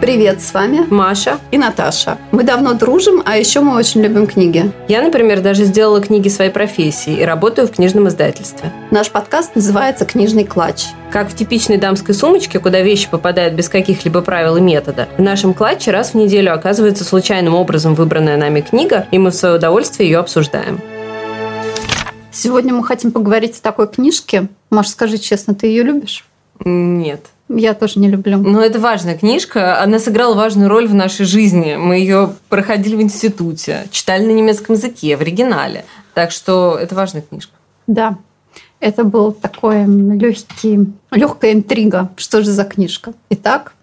Привет, с вами Маша и Наташа. Мы давно дружим, а еще мы очень любим книги. Я, например, даже сделала книги своей профессии и работаю в книжном издательстве. Наш подкаст называется «Книжный клатч». Как в типичной дамской сумочке, куда вещи попадают без каких-либо правил и метода, в нашем клатче раз в неделю оказывается случайным образом выбранная нами книга, и мы в свое удовольствие ее обсуждаем. Сегодня мы хотим поговорить о такой книжке. Маша, скажи честно, ты ее любишь? Нет. Я тоже не люблю. Но это важная книжка. Она сыграла важную роль в нашей жизни. Мы ее проходили в институте, читали на немецком языке, в оригинале. Так что это важная книжка. Да. Это был такой легкий, легкая интрига. Что же за книжка? Итак.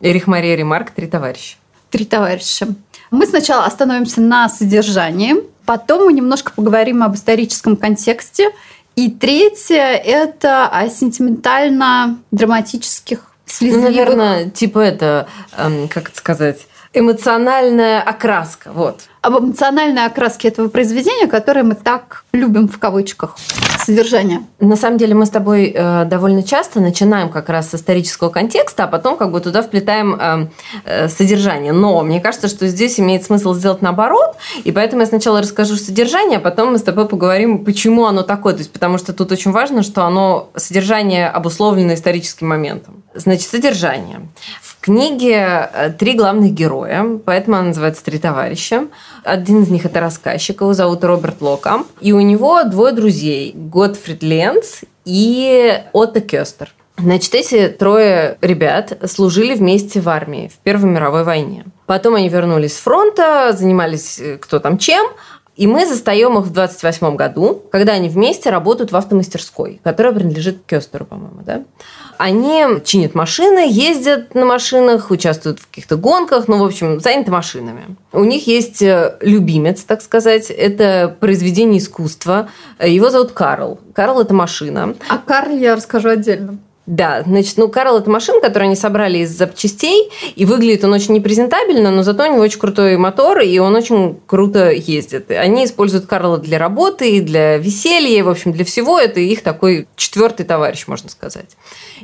Эрих Мария Ремарк «Три товарища». «Три товарища». Мы сначала остановимся на содержании, потом мы немножко поговорим об историческом контексте – и третье – это о сентиментально-драматических слезливых... Ну, наверное, типа это, эм, как это сказать, эмоциональная окраска. Вот об эмоциональной окраске этого произведения, которое мы так любим в кавычках. Содержание. На самом деле мы с тобой э, довольно часто начинаем как раз с исторического контекста, а потом как бы туда вплетаем э, э, содержание. Но мне кажется, что здесь имеет смысл сделать наоборот, и поэтому я сначала расскажу содержание, а потом мы с тобой поговорим, почему оно такое. То есть, потому что тут очень важно, что оно содержание обусловлено историческим моментом. Значит, содержание. В книге э, три главных героя, поэтому она называется «Три товарища». Один из них это рассказчик, его зовут Роберт Локамп. И у него двое друзей. Готфрид Ленц и Отто Кёстер. Значит, эти трое ребят служили вместе в армии в Первой мировой войне. Потом они вернулись с фронта, занимались э, кто там чем, и мы застаем их в 28 году, когда они вместе работают в автомастерской, которая принадлежит Кёстеру, по-моему, да? Они чинят машины, ездят на машинах, участвуют в каких-то гонках, ну, в общем, заняты машинами. У них есть э, любимец, так сказать, это произведение искусства. Его зовут Карл. Карл – это машина. А Карл я расскажу отдельно. Да, значит, ну, Карл – это машина, которую они собрали из запчастей, и выглядит он очень непрезентабельно, но зато у него очень крутой мотор, и он очень круто ездит. Они используют Карла для работы, и для веселья, в общем, для всего. Это их такой четвертый товарищ, можно сказать.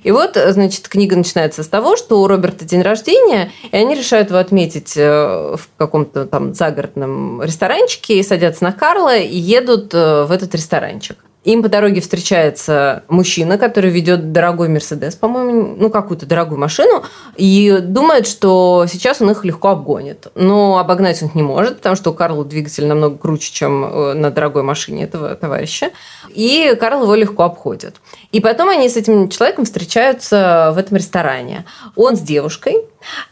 И вот, значит, книга начинается с того, что у Роберта день рождения, и они решают его отметить э, в каком-то там загородном ресторанчике, и садятся на Карла, и едут э, в этот ресторанчик. Им по дороге встречается мужчина, который ведет дорогой Мерседес, по-моему, ну, какую-то дорогую машину, и думает, что сейчас он их легко обгонит. Но обогнать он их не может, потому что у Карла двигатель намного круче, чем э, на дорогой машине этого товарища. И Карл его легко обходит. И потом они с этим человеком встречаются в этом ресторане. Он с девушкой,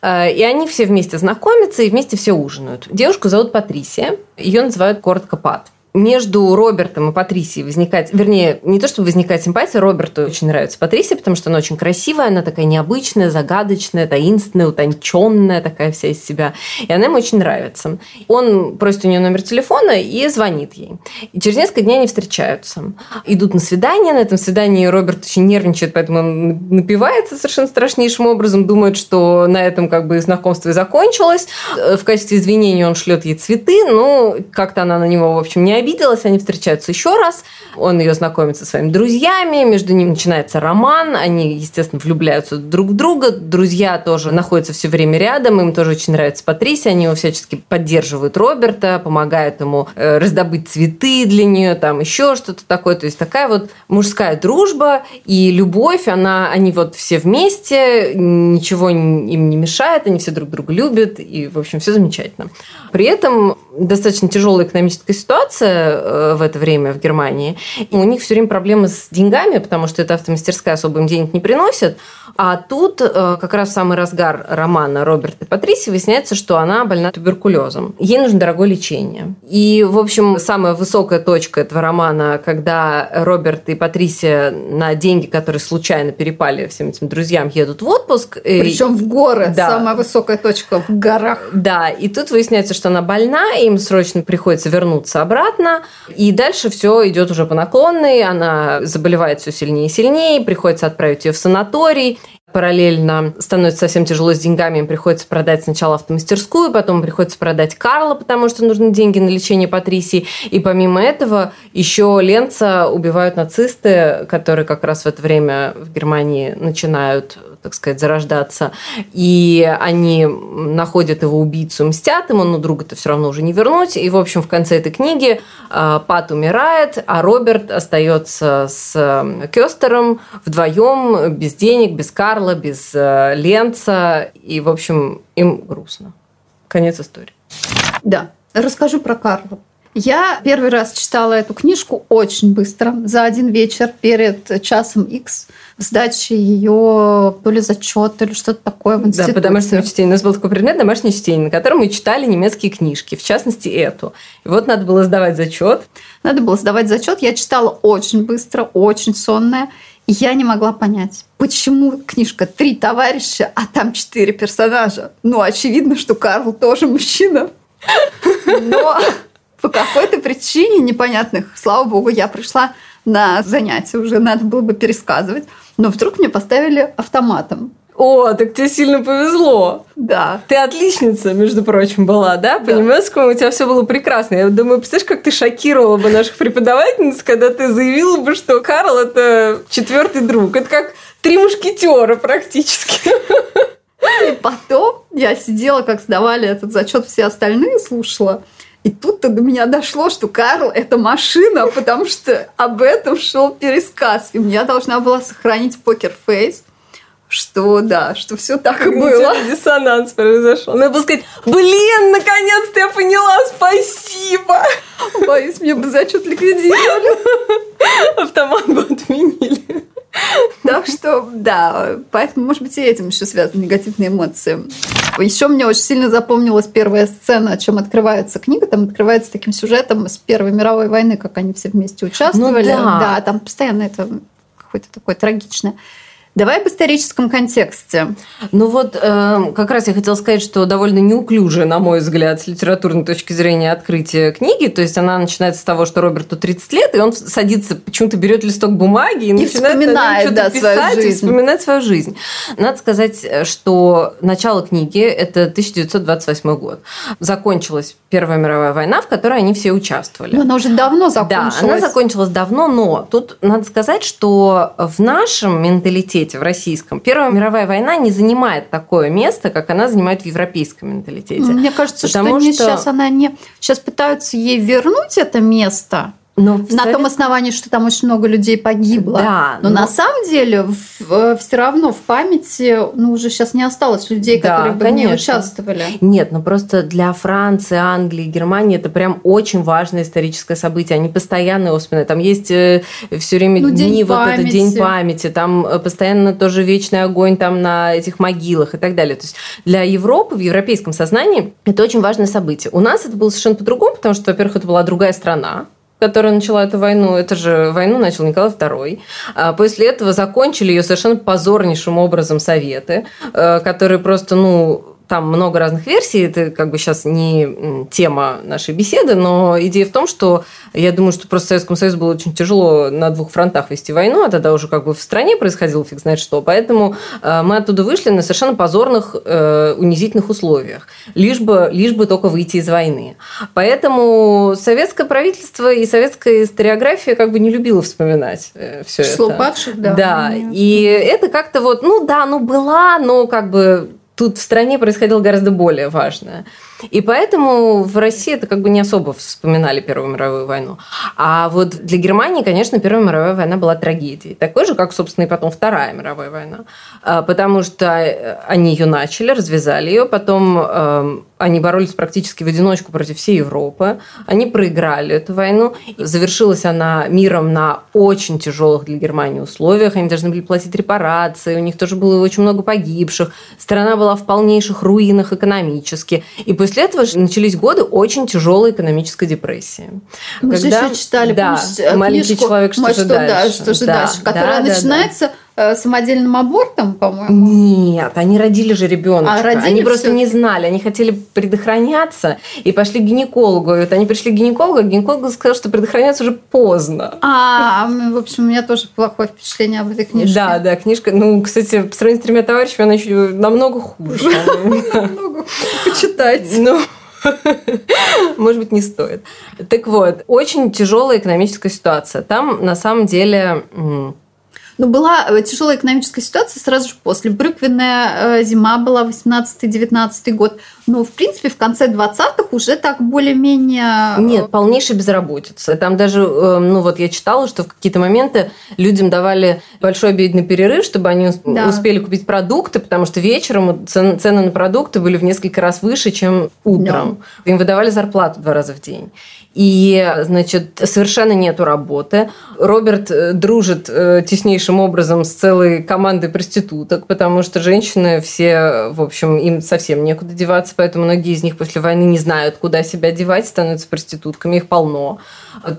э, и они все вместе знакомятся и вместе все ужинают. Девушку зовут Патрисия, ее называют коротко Пат между Робертом и Патрисией возникает, вернее, не то чтобы возникает симпатия, Роберту очень нравится Патрисия, потому что она очень красивая, она такая необычная, загадочная, таинственная, утонченная такая вся из себя. И она ему очень нравится. Он просит у нее номер телефона и звонит ей. И через несколько дней они встречаются. Идут на свидание. На этом свидании Роберт очень нервничает, поэтому он напивается совершенно страшнейшим образом, думает, что на этом как бы знакомство и закончилось. В качестве извинения он шлет ей цветы, но как-то она на него, в общем, не обиделась, они встречаются еще раз, он ее знакомит со своими друзьями, между ними начинается роман, они, естественно, влюбляются друг в друга, друзья тоже находятся все время рядом, им тоже очень нравится Патрисия, они его всячески поддерживают Роберта, помогают ему э, раздобыть цветы для нее, там еще что-то такое, то есть такая вот мужская дружба и любовь, она, они вот все вместе, ничего им не мешает, они все друг друга любят, и, в общем, все замечательно. При этом достаточно тяжелая экономическая ситуация э, в это время в Германии. И у них все время проблемы с деньгами, потому что эта автомастерская особо им денег не приносит. А тут э, как раз в самый разгар романа Роберта и Патриси выясняется, что она больна туберкулезом. Ей нужно дорогое лечение. И, в общем, самая высокая точка этого романа, когда Роберт и Патрисия на деньги, которые случайно перепали всем этим друзьям, едут в отпуск. Причем в горы. Да. Самая высокая точка в горах. Да. И тут выясняется, что она больна, им срочно приходится вернуться обратно. И дальше все идет уже по наклонной. Она заболевает все сильнее и сильнее. Приходится отправить ее в санаторий. Параллельно становится совсем тяжело с деньгами, им приходится продать сначала автомастерскую, потом приходится продать Карла, потому что нужны деньги на лечение Патрисии. И помимо этого еще Ленца убивают нацисты, которые как раз в это время в Германии начинают так сказать, зарождаться. И они находят его убийцу, мстят ему, но друга это все равно уже не вернуть. И, в общем, в конце этой книги э, Пат умирает, а Роберт остается с Кестером вдвоем, без денег, без Карла, без э, Ленца. И, в общем, им грустно. Конец истории. Да. Расскажу про Карла. Я первый раз читала эту книжку очень быстро, за один вечер перед часом X сдачи ее то ли зачет, то ли что-то такое в институте. Да, по домашнему чтению. У нас был такой предмет домашнее чтение, на котором мы читали немецкие книжки, в частности эту. И вот надо было сдавать зачет. Надо было сдавать зачет. Я читала очень быстро, очень сонная. И я не могла понять, почему книжка «Три товарища», а там четыре персонажа. Ну, очевидно, что Карл тоже мужчина. Но по какой-то причине непонятных, слава богу, я пришла на занятия, уже надо было бы пересказывать, но вдруг мне поставили автоматом. О, так тебе сильно повезло. Да. Ты отличница, между прочим, была, да? По да. немецкому у тебя все было прекрасно. Я думаю, представляешь, как ты шокировала бы наших преподавательниц, когда ты заявила бы, что Карл – это четвертый друг. Это как три мушкетера практически. И потом я сидела, как сдавали этот зачет все остальные, слушала. И тут-то до меня дошло, что Карл – это машина, потому что об этом шел пересказ. И я должна была сохранить покер-фейс, что да, что все так и было. Диссонанс произошел. Надо было сказать, блин, наконец-то я поняла, спасибо. Боюсь, мне бы зачет ликвидировали. Автомат бы отменили. Так что, да, поэтому, может быть, и этим еще связаны негативные эмоции. Еще мне очень сильно запомнилась первая сцена, о чем открывается книга. Там открывается таким сюжетом с Первой мировой войны, как они все вместе участвовали. Ну, да. да, там постоянно это какое-то такое трагичное. Давай об историческом контексте. Ну вот, э, как раз я хотела сказать, что довольно неуклюже, на мой взгляд, с литературной точки зрения открытие книги. То есть она начинается с того, что Роберту 30 лет, и он садится, почему-то берет листок бумаги и, и начинает вспоминает, да, писать свою жизнь. и вспоминать свою жизнь. Надо сказать, что начало книги – это 1928 год. Закончилась Первая мировая война, в которой они все участвовали. Но она уже давно закончилась. Да, она закончилась давно, но тут надо сказать, что в нашем менталитете менталитете, в российском, Первая мировая война не занимает такое место, как она занимает в европейском менталитете. Мне кажется, Потому что, что сейчас она не... Сейчас пытаются ей вернуть это место, но на Совет... том основании, что там очень много людей погибло. Да, но, но на самом деле в, все равно в памяти ну, уже сейчас не осталось людей, да, которые бы конечно. не участвовали. Нет, ну просто для Франции, Англии, Германии это прям очень важное историческое событие. Они постоянно вспоминают. Там есть э, все время ну, дни, вот памяти. это день памяти, там э, постоянно тоже вечный огонь там на этих могилах и так далее. То есть для Европы, в европейском сознании это очень важное событие. У нас это было совершенно по-другому, потому что, во-первых, это была другая страна, которая начала эту войну, это же войну начал Николай II. А после этого закончили ее совершенно позорнейшим образом советы, э, которые просто, ну, там много разных версий, это как бы сейчас не тема нашей беседы, но идея в том, что я думаю, что просто Советскому Союзу было очень тяжело на двух фронтах вести войну, а тогда уже как бы в стране происходило фиг знает что, поэтому э, мы оттуда вышли на совершенно позорных, э, унизительных условиях, лишь бы, лишь бы только выйти из войны. Поэтому советское правительство и советская историография как бы не любила вспоминать э, все Число это. падших, да. Да, и это как-то вот, ну да, ну была, но как бы тут в стране происходило гораздо более важное. И поэтому в России это как бы не особо вспоминали Первую мировую войну. А вот для Германии, конечно, Первая мировая война была трагедией. Такой же, как, собственно, и потом Вторая мировая война. А, потому что э, они ее начали, развязали ее, потом эм, они боролись практически в одиночку против всей Европы. Они проиграли эту войну. Завершилась она миром на очень тяжелых для Германии условиях. Они должны были платить репарации, у них тоже было очень много погибших. Страна была в полнейших руинах экономически. И после после этого начались годы очень тяжелой экономической депрессии. Мы когда, же еще читали, да, помнишь, маленький книжку человек, что, что дальше. Да, что же да, дальше, которая да, начинается да. Самодельным абортом, по-моему. Нет, они родили же ребенка. А, родили они просто не знали, они хотели предохраняться и пошли к гинекологу. И вот они пришли к гинекологу, а гинеколог сказал, что предохраняться уже поздно. А, в общем, у меня тоже плохое впечатление об этой книжке. Да, да, книжка, ну, кстати, по сравнению с тремя товарищами, она еще намного хуже. Намного почитать. Ну, может быть, не стоит. Так вот, очень тяжелая экономическая ситуация. Там, на самом деле, Но была э, тяжелая экономическая ситуация сразу же после. Брюквенная э, зима была 18-19 год. Но, в принципе, в конце 20-х уже так более-менее... Э, Нет, полнейшая безработица. Там даже, ну вот я читала, что в какие-то моменты людям давали большой обеденный перерыв, чтобы они да. успели купить продукты, потому что вечером цены на продукты были в несколько раз выше, чем утром. Да. Им выдавали зарплату два раза в день и, значит, совершенно нету работы. Роберт э, дружит э, теснейшим образом с целой командой проституток, потому что женщины все, в общем, им совсем некуда деваться, поэтому многие из них после войны не знают, куда себя девать, становятся проститутками, их полно.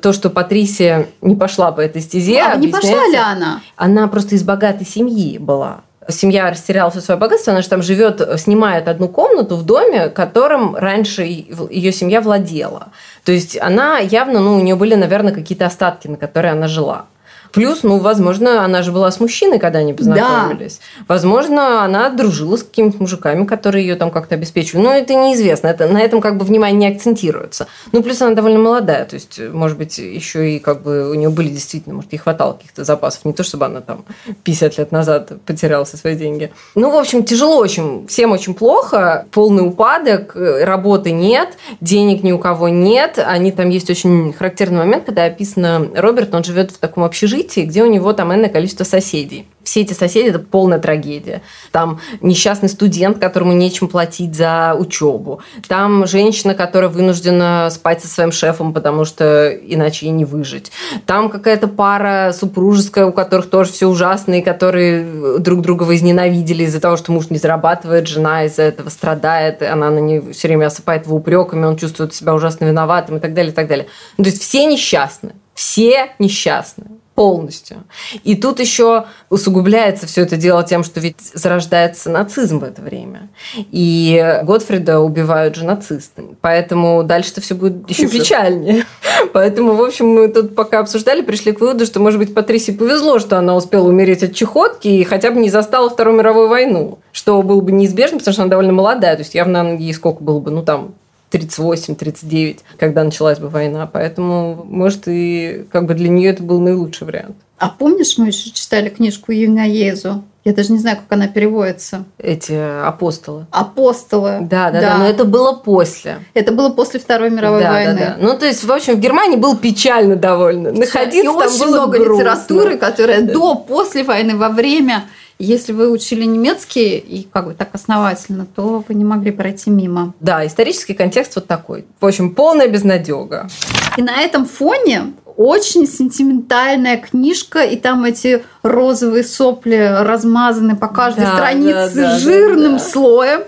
То, что Патрисия не пошла по этой стезе, а не пошла ли она? Она просто из богатой семьи была семья растеряла все свое богатство, она же там живет, снимает одну комнату в доме, которым раньше ее семья владела. То есть она явно, ну, у нее были, наверное, какие-то остатки, на которые она жила. Плюс, ну, возможно, она же была с мужчиной, когда они познакомились. Да. Возможно, она дружила с какими-то мужиками, которые ее там как-то обеспечивали. Но это неизвестно. Это, на этом как бы внимание не акцентируется. Ну, плюс она довольно молодая. То есть, может быть, еще и как бы у нее были действительно, может, ей хватало каких-то запасов. Не то, чтобы она там 50 лет назад потеряла все свои деньги. Ну, в общем, тяжело очень. Всем очень плохо. Полный упадок. Работы нет. Денег ни у кого нет. Они там есть очень характерный момент, когда описано Роберт, он живет в таком общежитии, общежитии, где у него там энное количество соседей. Все эти соседи – это полная трагедия. Там несчастный студент, которому нечем платить за учебу. Там женщина, которая вынуждена спать со своим шефом, потому что иначе ей не выжить. Там какая-то пара супружеская, у которых тоже все ужасно, и которые друг друга возненавидели из-за того, что муж не зарабатывает, жена из-за этого страдает, она на нее все время осыпает его упреками, он чувствует себя ужасно виноватым и так далее, и так далее. Ну, то есть все несчастны. Все несчастны полностью. И тут еще усугубляется все это дело тем, что ведь зарождается нацизм в это время. И Готфрида убивают же нацисты. Поэтому дальше-то все будет еще Хуже. печальнее. Поэтому, в общем, мы тут пока обсуждали, пришли к выводу, что, может быть, Патрисе повезло, что она успела умереть от чехотки и хотя бы не застала Вторую мировую войну. Что было бы неизбежно, потому что она довольно молодая. То есть явно ей сколько было бы, ну там, 38-39, когда началась бы война. Поэтому, может, и как бы для нее это был наилучший вариант. А помнишь, мы еще читали книжку Юнаезу? Я даже не знаю, как она переводится. Эти апостолы. Апостолы. Да, да, да, да. Но это было после. Это было после Второй мировой да, войны. Да, да. Ну, то есть, в общем, в Германии было печально довольно. Находиться и там очень было много грустно. литературы, которая до, после войны, во время если вы учили немецкий и как бы так основательно, то вы не могли пройти мимо. Да, исторический контекст вот такой. В общем, полная безнадега. И на этом фоне очень сентиментальная книжка, и там эти розовые сопли размазаны по каждой да, странице да, да, жирным да, да. слоем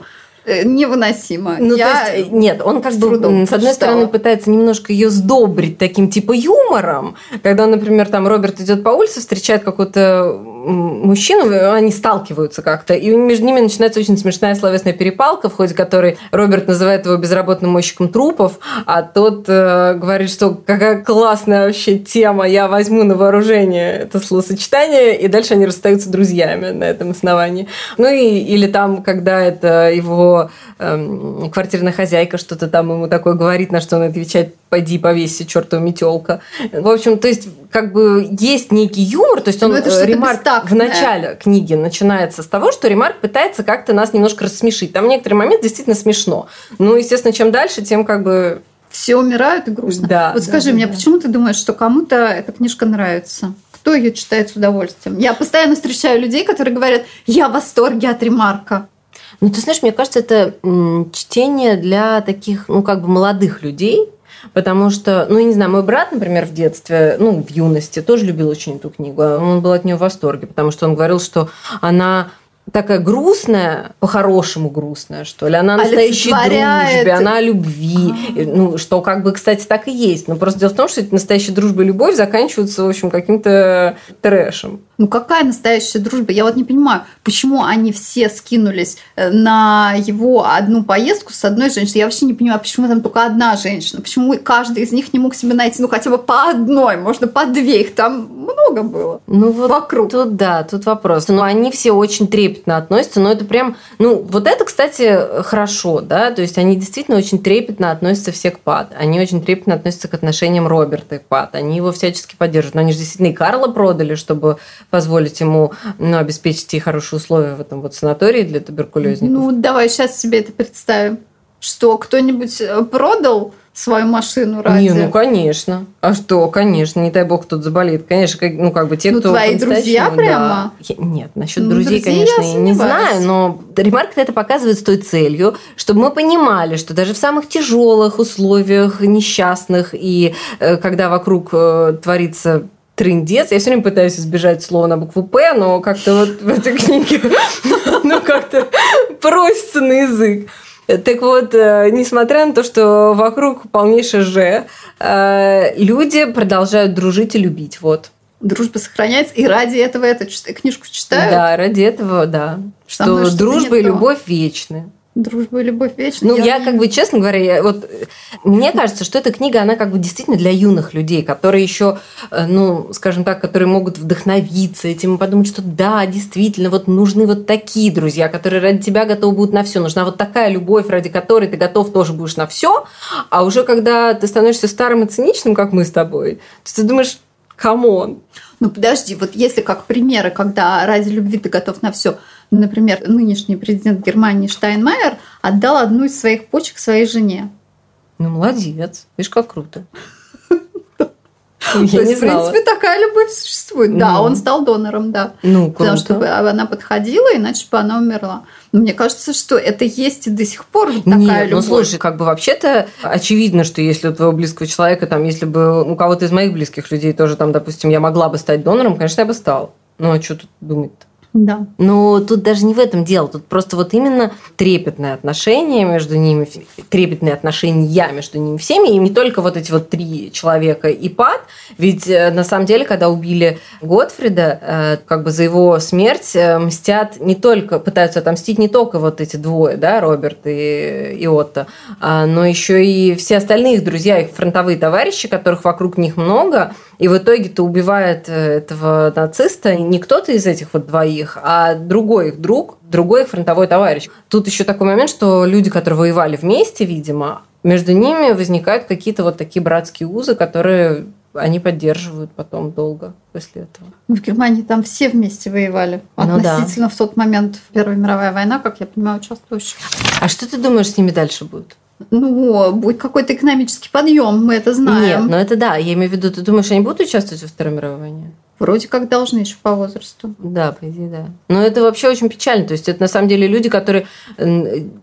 невыносимо. Ну, Я то есть, нет, он как бы, с одной стороны, пытается немножко ее сдобрить таким типа юмором, когда, например, там Роберт идет по улице, встречает какого-то мужчину, они сталкиваются как-то, и между ними начинается очень смешная словесная перепалка, в ходе которой Роберт называет его безработным мойщиком трупов, а тот э, говорит, что какая классная вообще тема, я возьму на вооружение это словосочетание, и дальше они расстаются друзьями на этом основании. Ну и или там, когда это его эм, квартирная хозяйка что-то там ему такое говорит, на что он отвечает, пойди повесься, чертова метелка. В общем, то есть как бы есть некий юмор, то есть он, это э, ремарк в начале книги начинается с того, что ремарк пытается как-то нас немножко рассмешить. Там некоторые моменты действительно смешно. Ну, естественно, чем дальше, тем как бы все умирают и грустно. Да, вот да, скажи да, мне, да. почему ты думаешь, что кому-то эта книжка нравится? Кто ее читает с удовольствием? Я постоянно встречаю людей, которые говорят, я в восторге от ремарка. Ну, ты знаешь, мне кажется, это чтение для таких, ну, как бы молодых людей, Потому что, ну, я не знаю, мой брат, например, в детстве, ну, в юности тоже любил очень эту книгу. Он был от нее в восторге, потому что он говорил, что она такая грустная, по-хорошему грустная, что ли. Она о настоящей дружбе, она о любви. А-а-а. Ну, что как бы, кстати, так и есть. Но просто дело в том, что настоящая дружба и любовь заканчиваются, в общем, каким-то трэшем. Ну какая настоящая дружба? Я вот не понимаю, почему они все скинулись э, на его одну поездку с одной женщиной. Я вообще не понимаю, почему там только одна женщина. Почему каждый из них не мог себе найти, ну хотя бы по одной, можно по две. Их там много было. Ну вот вокруг. Тут да, тут вопрос. Но они все очень трепетно относятся. Но это прям, ну вот это, кстати, хорошо, да. То есть они действительно очень трепетно относятся все к Пат. Они очень трепетно относятся к отношениям Роберта и Пат. Они его всячески поддерживают. Но они же действительно и Карла продали, чтобы позволить ему ну, обеспечить ей хорошие условия в этом вот санатории для туберкулезников. Ну, давай сейчас себе это представим. Что, кто-нибудь э, продал свою машину ради... Не, ну, конечно. А что, конечно, не дай бог кто-то заболеет. Конечно, как, ну, как бы те, Ну, кто... твои друзья по-настоящему, прямо? да. Я- Нет, насчет Ну, друзей, друзей конечно, я я не знаю, но ремарка это показывает с той целью, чтобы мы понимали, что даже в самых тяжелых условиях, несчастных, и э, когда вокруг э, творится трындец. Я все время пытаюсь избежать слова на букву «П», но как-то вот в этой книге ну как-то просится на язык. Так вот, э, несмотря на то, что вокруг полнейшее «Ж», э, люди продолжают дружить и любить. Вот. Дружба сохраняется, и ради этого эту книжку читают. Да, ради этого, да. Что что-то дружба и любовь вечны. Дружба и любовь вечна. Ну, я как бы, честно говоря, я вот мне кажется, что эта книга, она как бы действительно для юных людей, которые еще, э, ну, скажем так, которые могут вдохновиться этим и подумать, что да, действительно, вот нужны вот такие друзья, которые ради тебя готовы будут на все. Нужна вот такая любовь, ради которой ты готов тоже будешь на все. А уже когда ты становишься старым и циничным, как мы с тобой, то ты думаешь, come on. Ну подожди, вот если как примеры, когда ради любви ты готов на все, например, нынешний президент Германии Штайнмайер отдал одну из своих почек своей жене. Ну, молодец. Видишь, как круто. То Я есть, не в принципе, такая любовь существует. Да, Ну. он стал донором, да. Ну, Потому что круто. она подходила, иначе бы она умерла. Но мне кажется, что это есть и до сих пор вот такая Нет, ну любовь. слушай, как бы вообще-то очевидно, что если у твоего близкого человека, там, если бы у кого-то из моих близких людей тоже, там, допустим, я могла бы стать донором, конечно, я бы стала. Ну, а что тут думать-то? Да. Но тут даже не в этом дело. Тут просто вот именно трепетное отношение между ними, трепетные отношения между ними всеми, и не только вот эти вот три человека и Пат. Ведь э, на самом деле, когда убили Готфрида, э, как бы за его смерть э, мстят не только, пытаются отомстить не только вот эти двое, да, Роберт и, и Отто, а, но еще и все остальные их друзья, их фронтовые товарищи, которых вокруг них много, и в итоге-то убивает этого нациста не кто-то из этих вот двоих, а другой их друг, другой их фронтовой товарищ. Тут еще такой момент, что люди, которые воевали вместе, видимо, между ними возникают какие-то вот такие братские узы, которые они поддерживают потом долго после этого. В Германии там все вместе воевали. Ну да. Относительно в тот момент Первая мировая война, как я понимаю, участвующих. А что ты думаешь, с ними дальше будет? Ну, будет какой-то экономический подъем, мы это знаем. Нет, ну это да. Я имею в виду, ты думаешь, они будут участвовать во Второй мировой войне? Вроде как должны еще по возрасту. Да, по идее, да. Но это вообще очень печально. То есть это на самом деле люди, которые...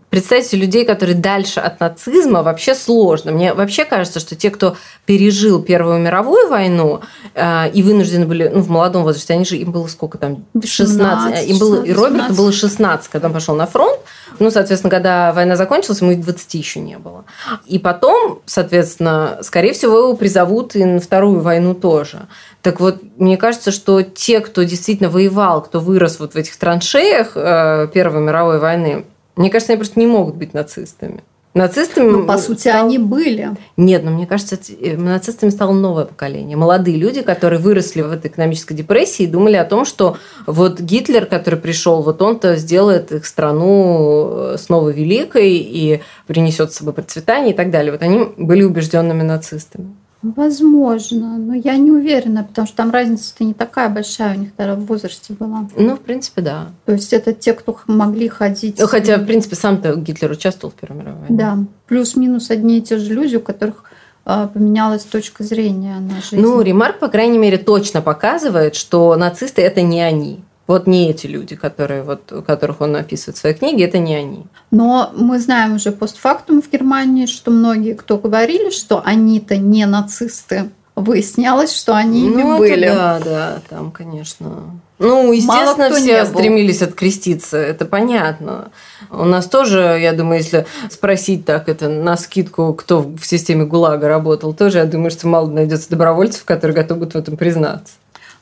Представьте людей, которые дальше от нацизма, вообще сложно. Мне вообще кажется, что те, кто пережил Первую мировую войну э, и вынуждены были, ну, в молодом возрасте, они же, им было сколько там? 16. Им было, и Роберту 16. было 16, когда он пошел на фронт. Ну, соответственно, когда война закончилась, ему и 20 еще не было. И потом, соответственно, скорее всего, его призовут и на Вторую войну тоже. Так вот, мне кажется, что те, кто действительно воевал, кто вырос вот в этих траншеях э, Первой мировой войны, мне кажется, они просто не могут быть нацистами. Нацистами... Ну, по сути, стал- они были. Нет, но мне кажется, т- нацистами стало новое поколение. Молодые люди, которые выросли в этой экономической депрессии и думали о том, что вот Гитлер, который пришел, вот он-то сделает их страну э, снова великой и принесет с собой процветание и так далее. Вот они были убежденными нацистами. Возможно, но я не уверена, потому что там разница-то не такая большая у них тогда в возрасте была. Ну, в принципе, да. То есть это те, кто могли ходить. Ну, Хотя, в принципе, сам-то Гитлер участвовал в Первой мировой войне. Да, плюс-минус одни и те же люди, у которых а, поменялась точка зрения на жизнь. Ну, Ремарк, по крайней мере, точно показывает, что нацисты – это не они. Вот не эти люди, которые, вот, которых он описывает в своей книге, это не они. Но мы знаем уже постфактум в Германии, что многие, кто говорили, что они-то не нацисты, выяснялось, что они ими ну, были. Это да, да, там, конечно. Ну, естественно, все стремились откреститься, это понятно. У нас тоже, я думаю, если спросить так это на скидку, кто в системе ГУЛАГа работал, тоже, я думаю, что мало найдется добровольцев, которые готовы будут в этом признаться.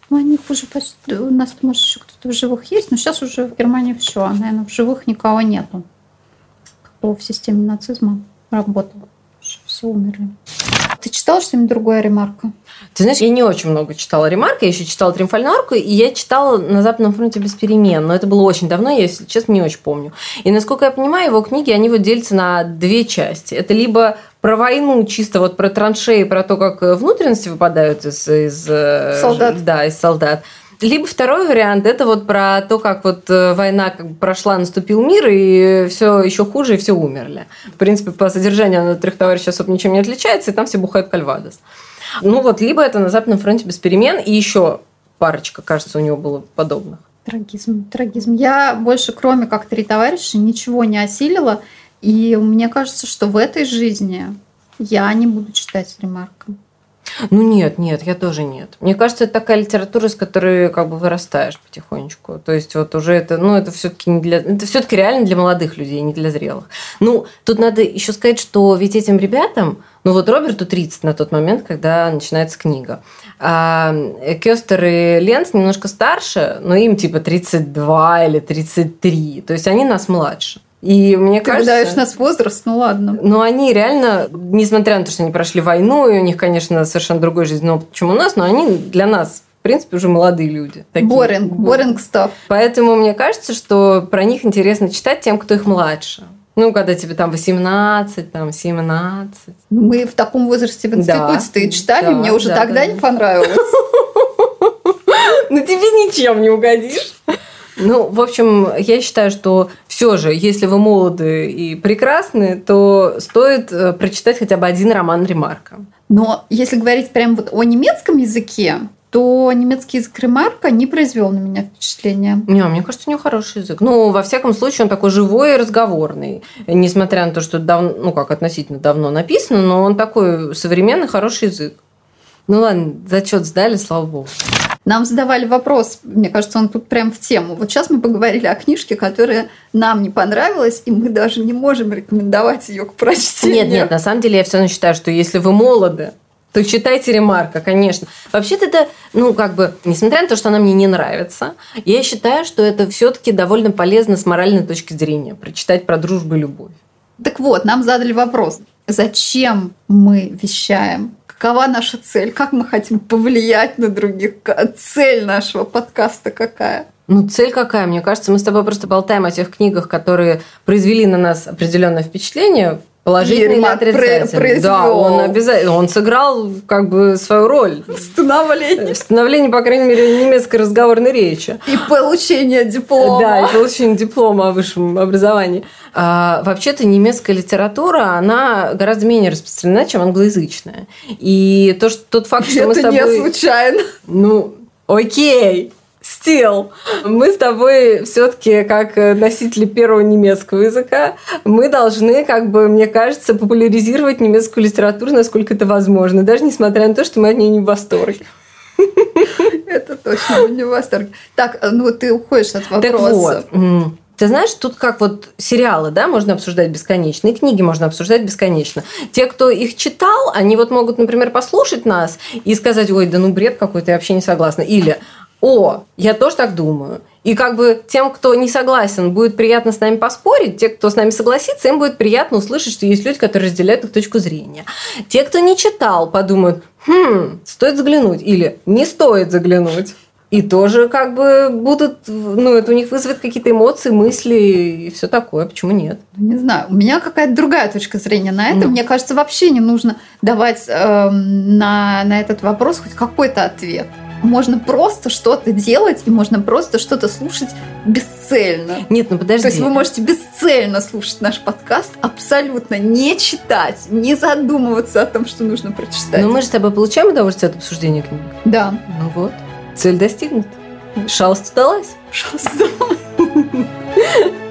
Ну, они уже почти... У нас, может, еще кто-то в живых есть, но сейчас уже в Германии все. Наверное, в живых никого нету. Кто в системе нацизма работал. Все умерли. Ты читал что-нибудь другое, Ремарка? Ты знаешь, я не очень много читала Ремарка, я еще читала Триумфальную арку, и я читала на Западном фронте без перемен, но это было очень давно, я, если честно, не очень помню. И, насколько я понимаю, его книги, они вот делятся на две части. Это либо про войну, чисто вот про траншеи, про то, как внутренности выпадают из, из э, Солдат. Да, из солдат. Либо второй вариант, это вот про то, как вот э, война как бы прошла, наступил мир, и все еще хуже, и все умерли. В принципе, по содержанию на трех товарищей особо ничем не отличается, и там все бухают кальвадос. Ну вот, либо это на Западном фронте без перемен, и еще парочка, кажется, у него было подобных. Трагизм, трагизм. Я больше, кроме как три товарища, ничего не осилила. И мне кажется, что в этой жизни я не буду читать ремарка. Ну нет, нет, я тоже нет. Мне кажется, это такая литература, с которой как бы вырастаешь потихонечку. То есть вот уже это, ну это все-таки не для, это все-таки реально для молодых людей, не для зрелых. Ну тут надо еще сказать, что ведь этим ребятам, ну вот Роберту 30 на тот момент, когда начинается книга. А Кёстер и Ленс немножко старше, но им типа 32 или 33. То есть они нас младше. И мне Ты кажется... выдаешь нас возраст, ну ладно. Но они реально, несмотря на то, что они прошли войну, и у них, конечно, совершенно другой жизненный опыт, чем у нас, но они для нас в принципе, уже молодые люди. Такие. Боринг, боринг став. Поэтому мне кажется, что про них интересно читать тем, кто их младше. Ну, когда тебе там 18, там 17. Мы в таком возрасте в институте-то и читали, да, мне уже да, тогда да. не понравилось. Ну, тебе ничем не угодишь. Ну, в общем, я считаю, что все же, если вы молоды и прекрасны, то стоит э, прочитать хотя бы один роман Ремарка. Но если говорить прямо вот о немецком языке, то немецкий язык Ремарка не произвел на меня впечатления. Не, мне кажется, у него хороший язык. Ну, во всяком случае, он такой живой и разговорный. Несмотря на то, что давно, ну как относительно давно написано, но он такой современный, хороший язык. Ну ладно, зачет сдали, слава богу. Нам задавали вопрос, мне кажется, он тут прям в тему. Вот сейчас мы поговорили о книжке, которая нам не понравилась, и мы даже не можем рекомендовать ее к прочтению. Нет, нет, на самом деле я все равно считаю, что если вы молоды, то читайте Ремарка, конечно. Вообще-то это, ну, как бы, несмотря на то, что она мне не нравится, я считаю, что это все-таки довольно полезно с моральной точки зрения, прочитать про дружбу и любовь. Так вот, нам задали вопрос, зачем мы вещаем какова наша цель, как мы хотим повлиять на других, цель нашего подкаста какая. Ну, цель какая? Мне кажется, мы с тобой просто болтаем о тех книгах, которые произвели на нас определенное впечатление, Положительный или отрицательный? Да, он обязательно, он сыграл как бы свою роль. В становлении. В становлении, по крайней мере, немецкой разговорной речи. И получение диплома. Да, и получение диплома о высшем образовании. А, вообще-то немецкая литература, она гораздо менее распространена, чем англоязычная. И то, что тот факт, что Это мы с тобой... Это не случайно. Ну, окей. Still, мы с тобой все-таки как носители первого немецкого языка, мы должны, как бы, мне кажется, популяризировать немецкую литературу, насколько это возможно, даже несмотря на то, что мы от нее не в восторге. Это точно, мы не в восторге. Так, ну ты уходишь от вопроса. Так вот, ты знаешь, тут как вот сериалы, да, можно обсуждать бесконечно, и книги можно обсуждать бесконечно. Те, кто их читал, они вот могут, например, послушать нас и сказать, ой, да ну бред какой-то, я вообще не согласна. Или, о, я тоже так думаю. И как бы тем, кто не согласен, будет приятно с нами поспорить, те, кто с нами согласится, им будет приятно услышать, что есть люди, которые разделяют их точку зрения. Те, кто не читал, подумают, хм, стоит заглянуть или не стоит заглянуть. И тоже как бы будут, ну, это у них вызовет какие-то эмоции, мысли и все такое. Почему нет? Не знаю. У меня какая-то другая точка зрения на это. Ну. Мне кажется, вообще не нужно давать э, на, на этот вопрос хоть какой-то ответ можно просто что-то делать и можно просто что-то слушать бесцельно. Нет, ну подожди. То есть вы можете бесцельно слушать наш подкаст, абсолютно не читать, не задумываться о том, что нужно прочитать. Но мы же с тобой получаем удовольствие от обсуждения книг. Да. Ну вот, цель достигнута. Шалость удалась. Шалость удалась.